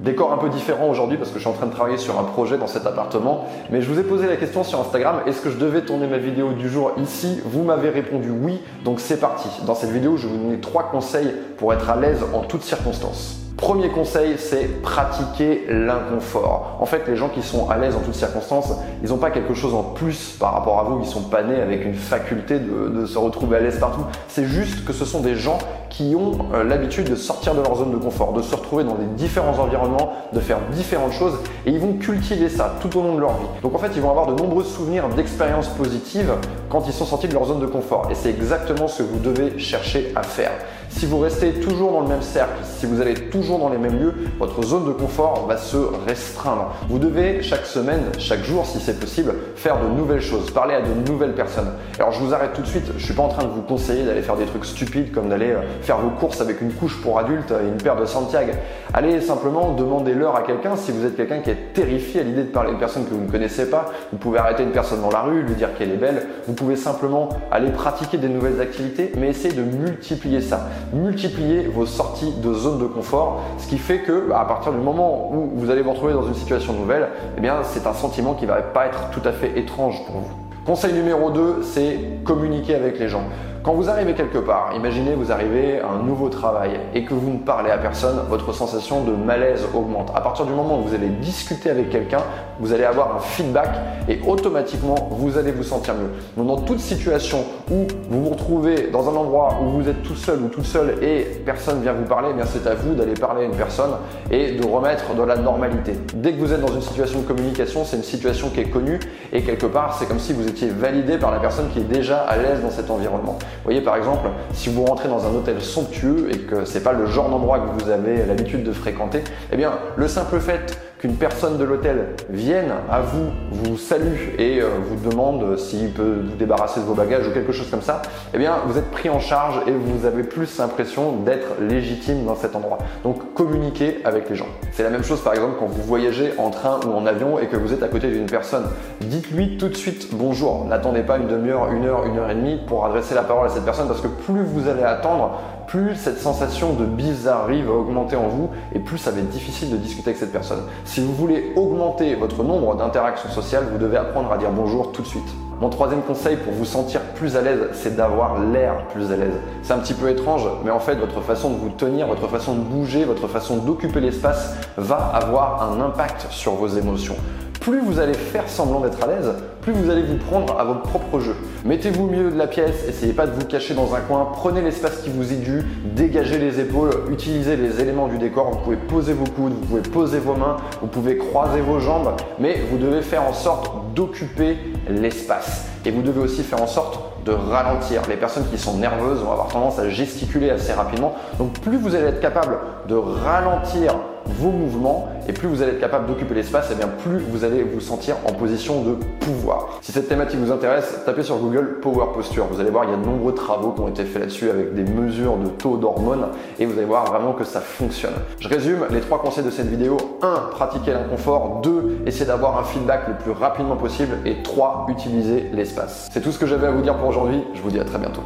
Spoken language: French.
Décor un peu différent aujourd'hui parce que je suis en train de travailler sur un projet dans cet appartement. Mais je vous ai posé la question sur Instagram, est-ce que je devais tourner ma vidéo du jour ici? Vous m'avez répondu oui, donc c'est parti. Dans cette vidéo, je vais vous donner trois conseils pour être à l'aise en toutes circonstances. Premier conseil, c'est pratiquer l'inconfort. En fait, les gens qui sont à l'aise en toutes circonstances, ils n'ont pas quelque chose en plus par rapport à vous, ils sont pas nés avec une faculté de, se retrouver à l'aise partout. C'est juste que ce sont des gens qui ont euh, l'habitude de sortir de leur zone de confort, de se retrouver dans des différents environnements, de faire différentes choses et ils vont cultiver ça tout au long de leur vie. Donc en fait, ils vont avoir de nombreux souvenirs d'expériences positives quand ils sont sortis de leur zone de confort et c'est exactement ce que vous devez chercher à faire. Si vous restez toujours dans le même cercle, si vous allez toujours dans les mêmes lieux, votre zone de confort va se restreindre. Vous devez chaque semaine, chaque jour si c'est possible, faire de nouvelles choses, parler à de nouvelles personnes. Alors je vous arrête tout de suite, je suis pas en train de vous conseiller d'aller faire des trucs stupides comme d'aller euh, faire vos courses avec une couche pour adultes et une paire de Santiago. Allez simplement demander l'heure à quelqu'un si vous êtes quelqu'un qui est terrifié à l'idée de parler à une personne que vous ne connaissez pas. Vous pouvez arrêter une personne dans la rue, lui dire qu'elle est belle. Vous pouvez simplement aller pratiquer des nouvelles activités, mais essayez de multiplier ça multiplier vos sorties de zone de confort, ce qui fait que bah, à partir du moment où vous allez vous retrouver dans une situation nouvelle, eh c'est un sentiment qui va pas être tout à fait étrange pour vous. Conseil numéro 2, c'est communiquer avec les gens. Quand vous arrivez quelque part, imaginez vous arrivez à un nouveau travail et que vous ne parlez à personne, votre sensation de malaise augmente. À partir du moment où vous allez discuter avec quelqu'un, vous allez avoir un feedback et automatiquement vous allez vous sentir mieux. Donc dans toute situation où vous vous retrouvez dans un endroit où vous êtes tout seul ou toute seule et personne vient vous parler, eh bien c'est à vous d'aller parler à une personne et de remettre de la normalité. Dès que vous êtes dans une situation de communication, c'est une situation qui est connue et quelque part c'est comme si vous étiez validé par la personne qui est déjà à l'aise dans cet environnement. Vous voyez par exemple, si vous rentrez dans un hôtel somptueux et que c'est pas le genre d'endroit que vous avez l'habitude de fréquenter, eh bien le simple fait qu'une personne de l'hôtel vienne à vous, vous salue et euh, vous demande s'il peut vous débarrasser de vos bagages ou quelque chose comme ça, eh bien vous êtes pris en charge et vous avez plus l'impression d'être légitime dans cet endroit. Donc communiquez avec les gens. C'est la même chose par exemple quand vous voyagez en train ou en avion et que vous êtes à côté d'une personne. Dites-lui tout de suite bonjour. N'attendez pas une demi-heure, une heure, une heure et demie pour adresser la parole à cette personne parce que plus vous allez attendre, plus cette sensation de bizarrerie va augmenter en vous et plus ça va être difficile de discuter avec cette personne. Si vous voulez augmenter votre nombre d'interactions sociales, vous devez apprendre à dire bonjour tout de suite. Mon troisième conseil pour vous sentir plus à l'aise, c'est d'avoir l'air plus à l'aise. C'est un petit peu étrange, mais en fait, votre façon de vous tenir, votre façon de bouger, votre façon d'occuper l'espace va avoir un impact sur vos émotions plus vous allez faire semblant d'être à l'aise, plus vous allez vous prendre à votre propre jeu. Mettez-vous au milieu de la pièce, essayez pas de vous cacher dans un coin, prenez l'espace qui vous est dû, dégagez les épaules, utilisez les éléments du décor, vous pouvez poser vos coudes, vous pouvez poser vos mains, vous pouvez croiser vos jambes, mais vous devez faire en sorte d'occuper l'espace. Et vous devez aussi faire en sorte de ralentir. Les personnes qui sont nerveuses vont avoir tendance à gesticuler assez rapidement. Donc plus vous allez être capable de ralentir vos mouvements et plus vous allez être capable d'occuper l'espace, et bien plus vous allez vous sentir en position de pouvoir. Si cette thématique vous intéresse, tapez sur Google Power Posture. Vous allez voir, il y a de nombreux travaux qui ont été faits là-dessus avec des mesures de taux d'hormones et vous allez voir vraiment que ça fonctionne. Je résume les trois conseils de cette vidéo. 1. Pratiquer l'inconfort. 2. Essayer d'avoir un feedback le plus rapidement possible. Et 3. Utiliser l'espace. C'est tout ce que j'avais à vous dire pour aujourd'hui. Je vous dis à très bientôt.